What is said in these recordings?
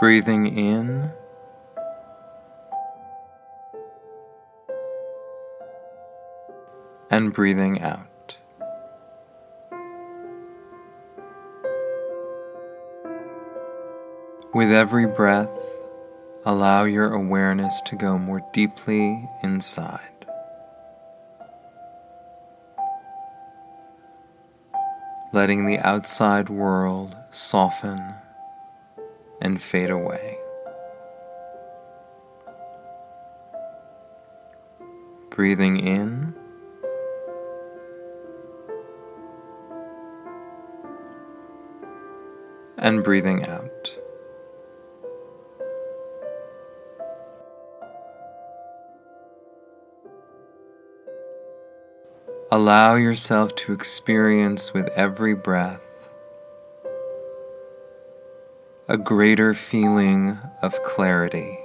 breathing in and breathing out. With every breath, allow your awareness to go more deeply inside. Letting the outside world soften and fade away. Breathing in and breathing out. Allow yourself to experience with every breath a greater feeling of clarity.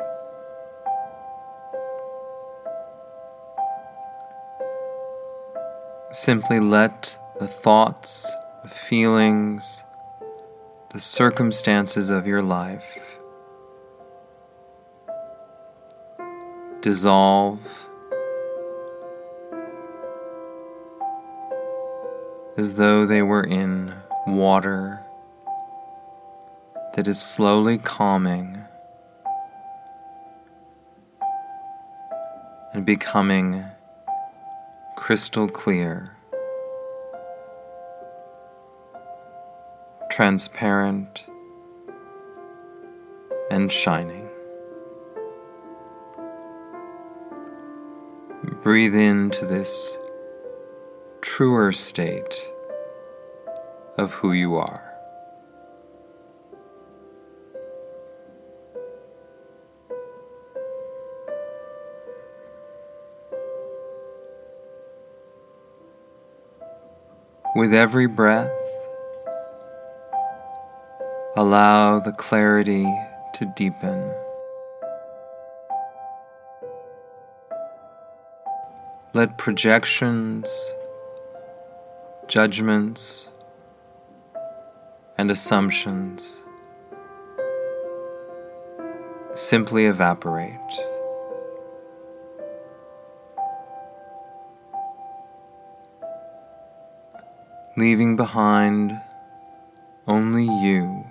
Simply let the thoughts, the feelings, the circumstances of your life dissolve as though they were in water that is slowly calming and becoming crystal clear. transparent, and shining. Breathe into this truer state of who you are. With every breath, Allow the clarity to deepen. Let projections, judgments, and assumptions simply evaporate. Leaving behind only you.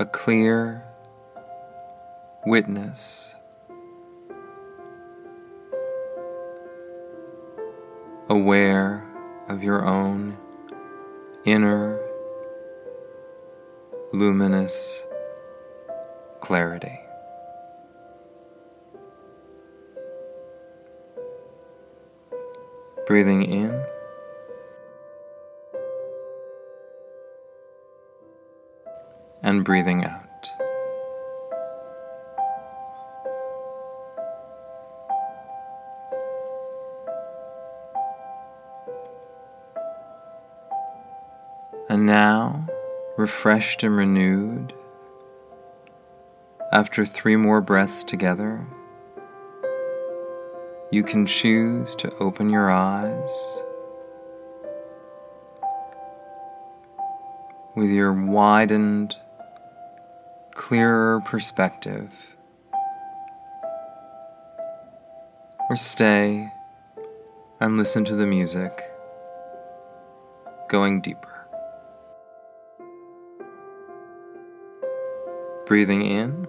a clear witness. Aware of your own inner luminous clarity. Breathing in. and breathing out. And now, refreshed and renewed, after three more breaths together, you can choose to open your eyes with your widened clearer perspective. Or stay and listen to the music, going deeper. Breathing in.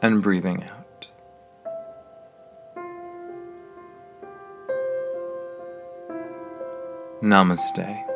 And breathing out. Namaste.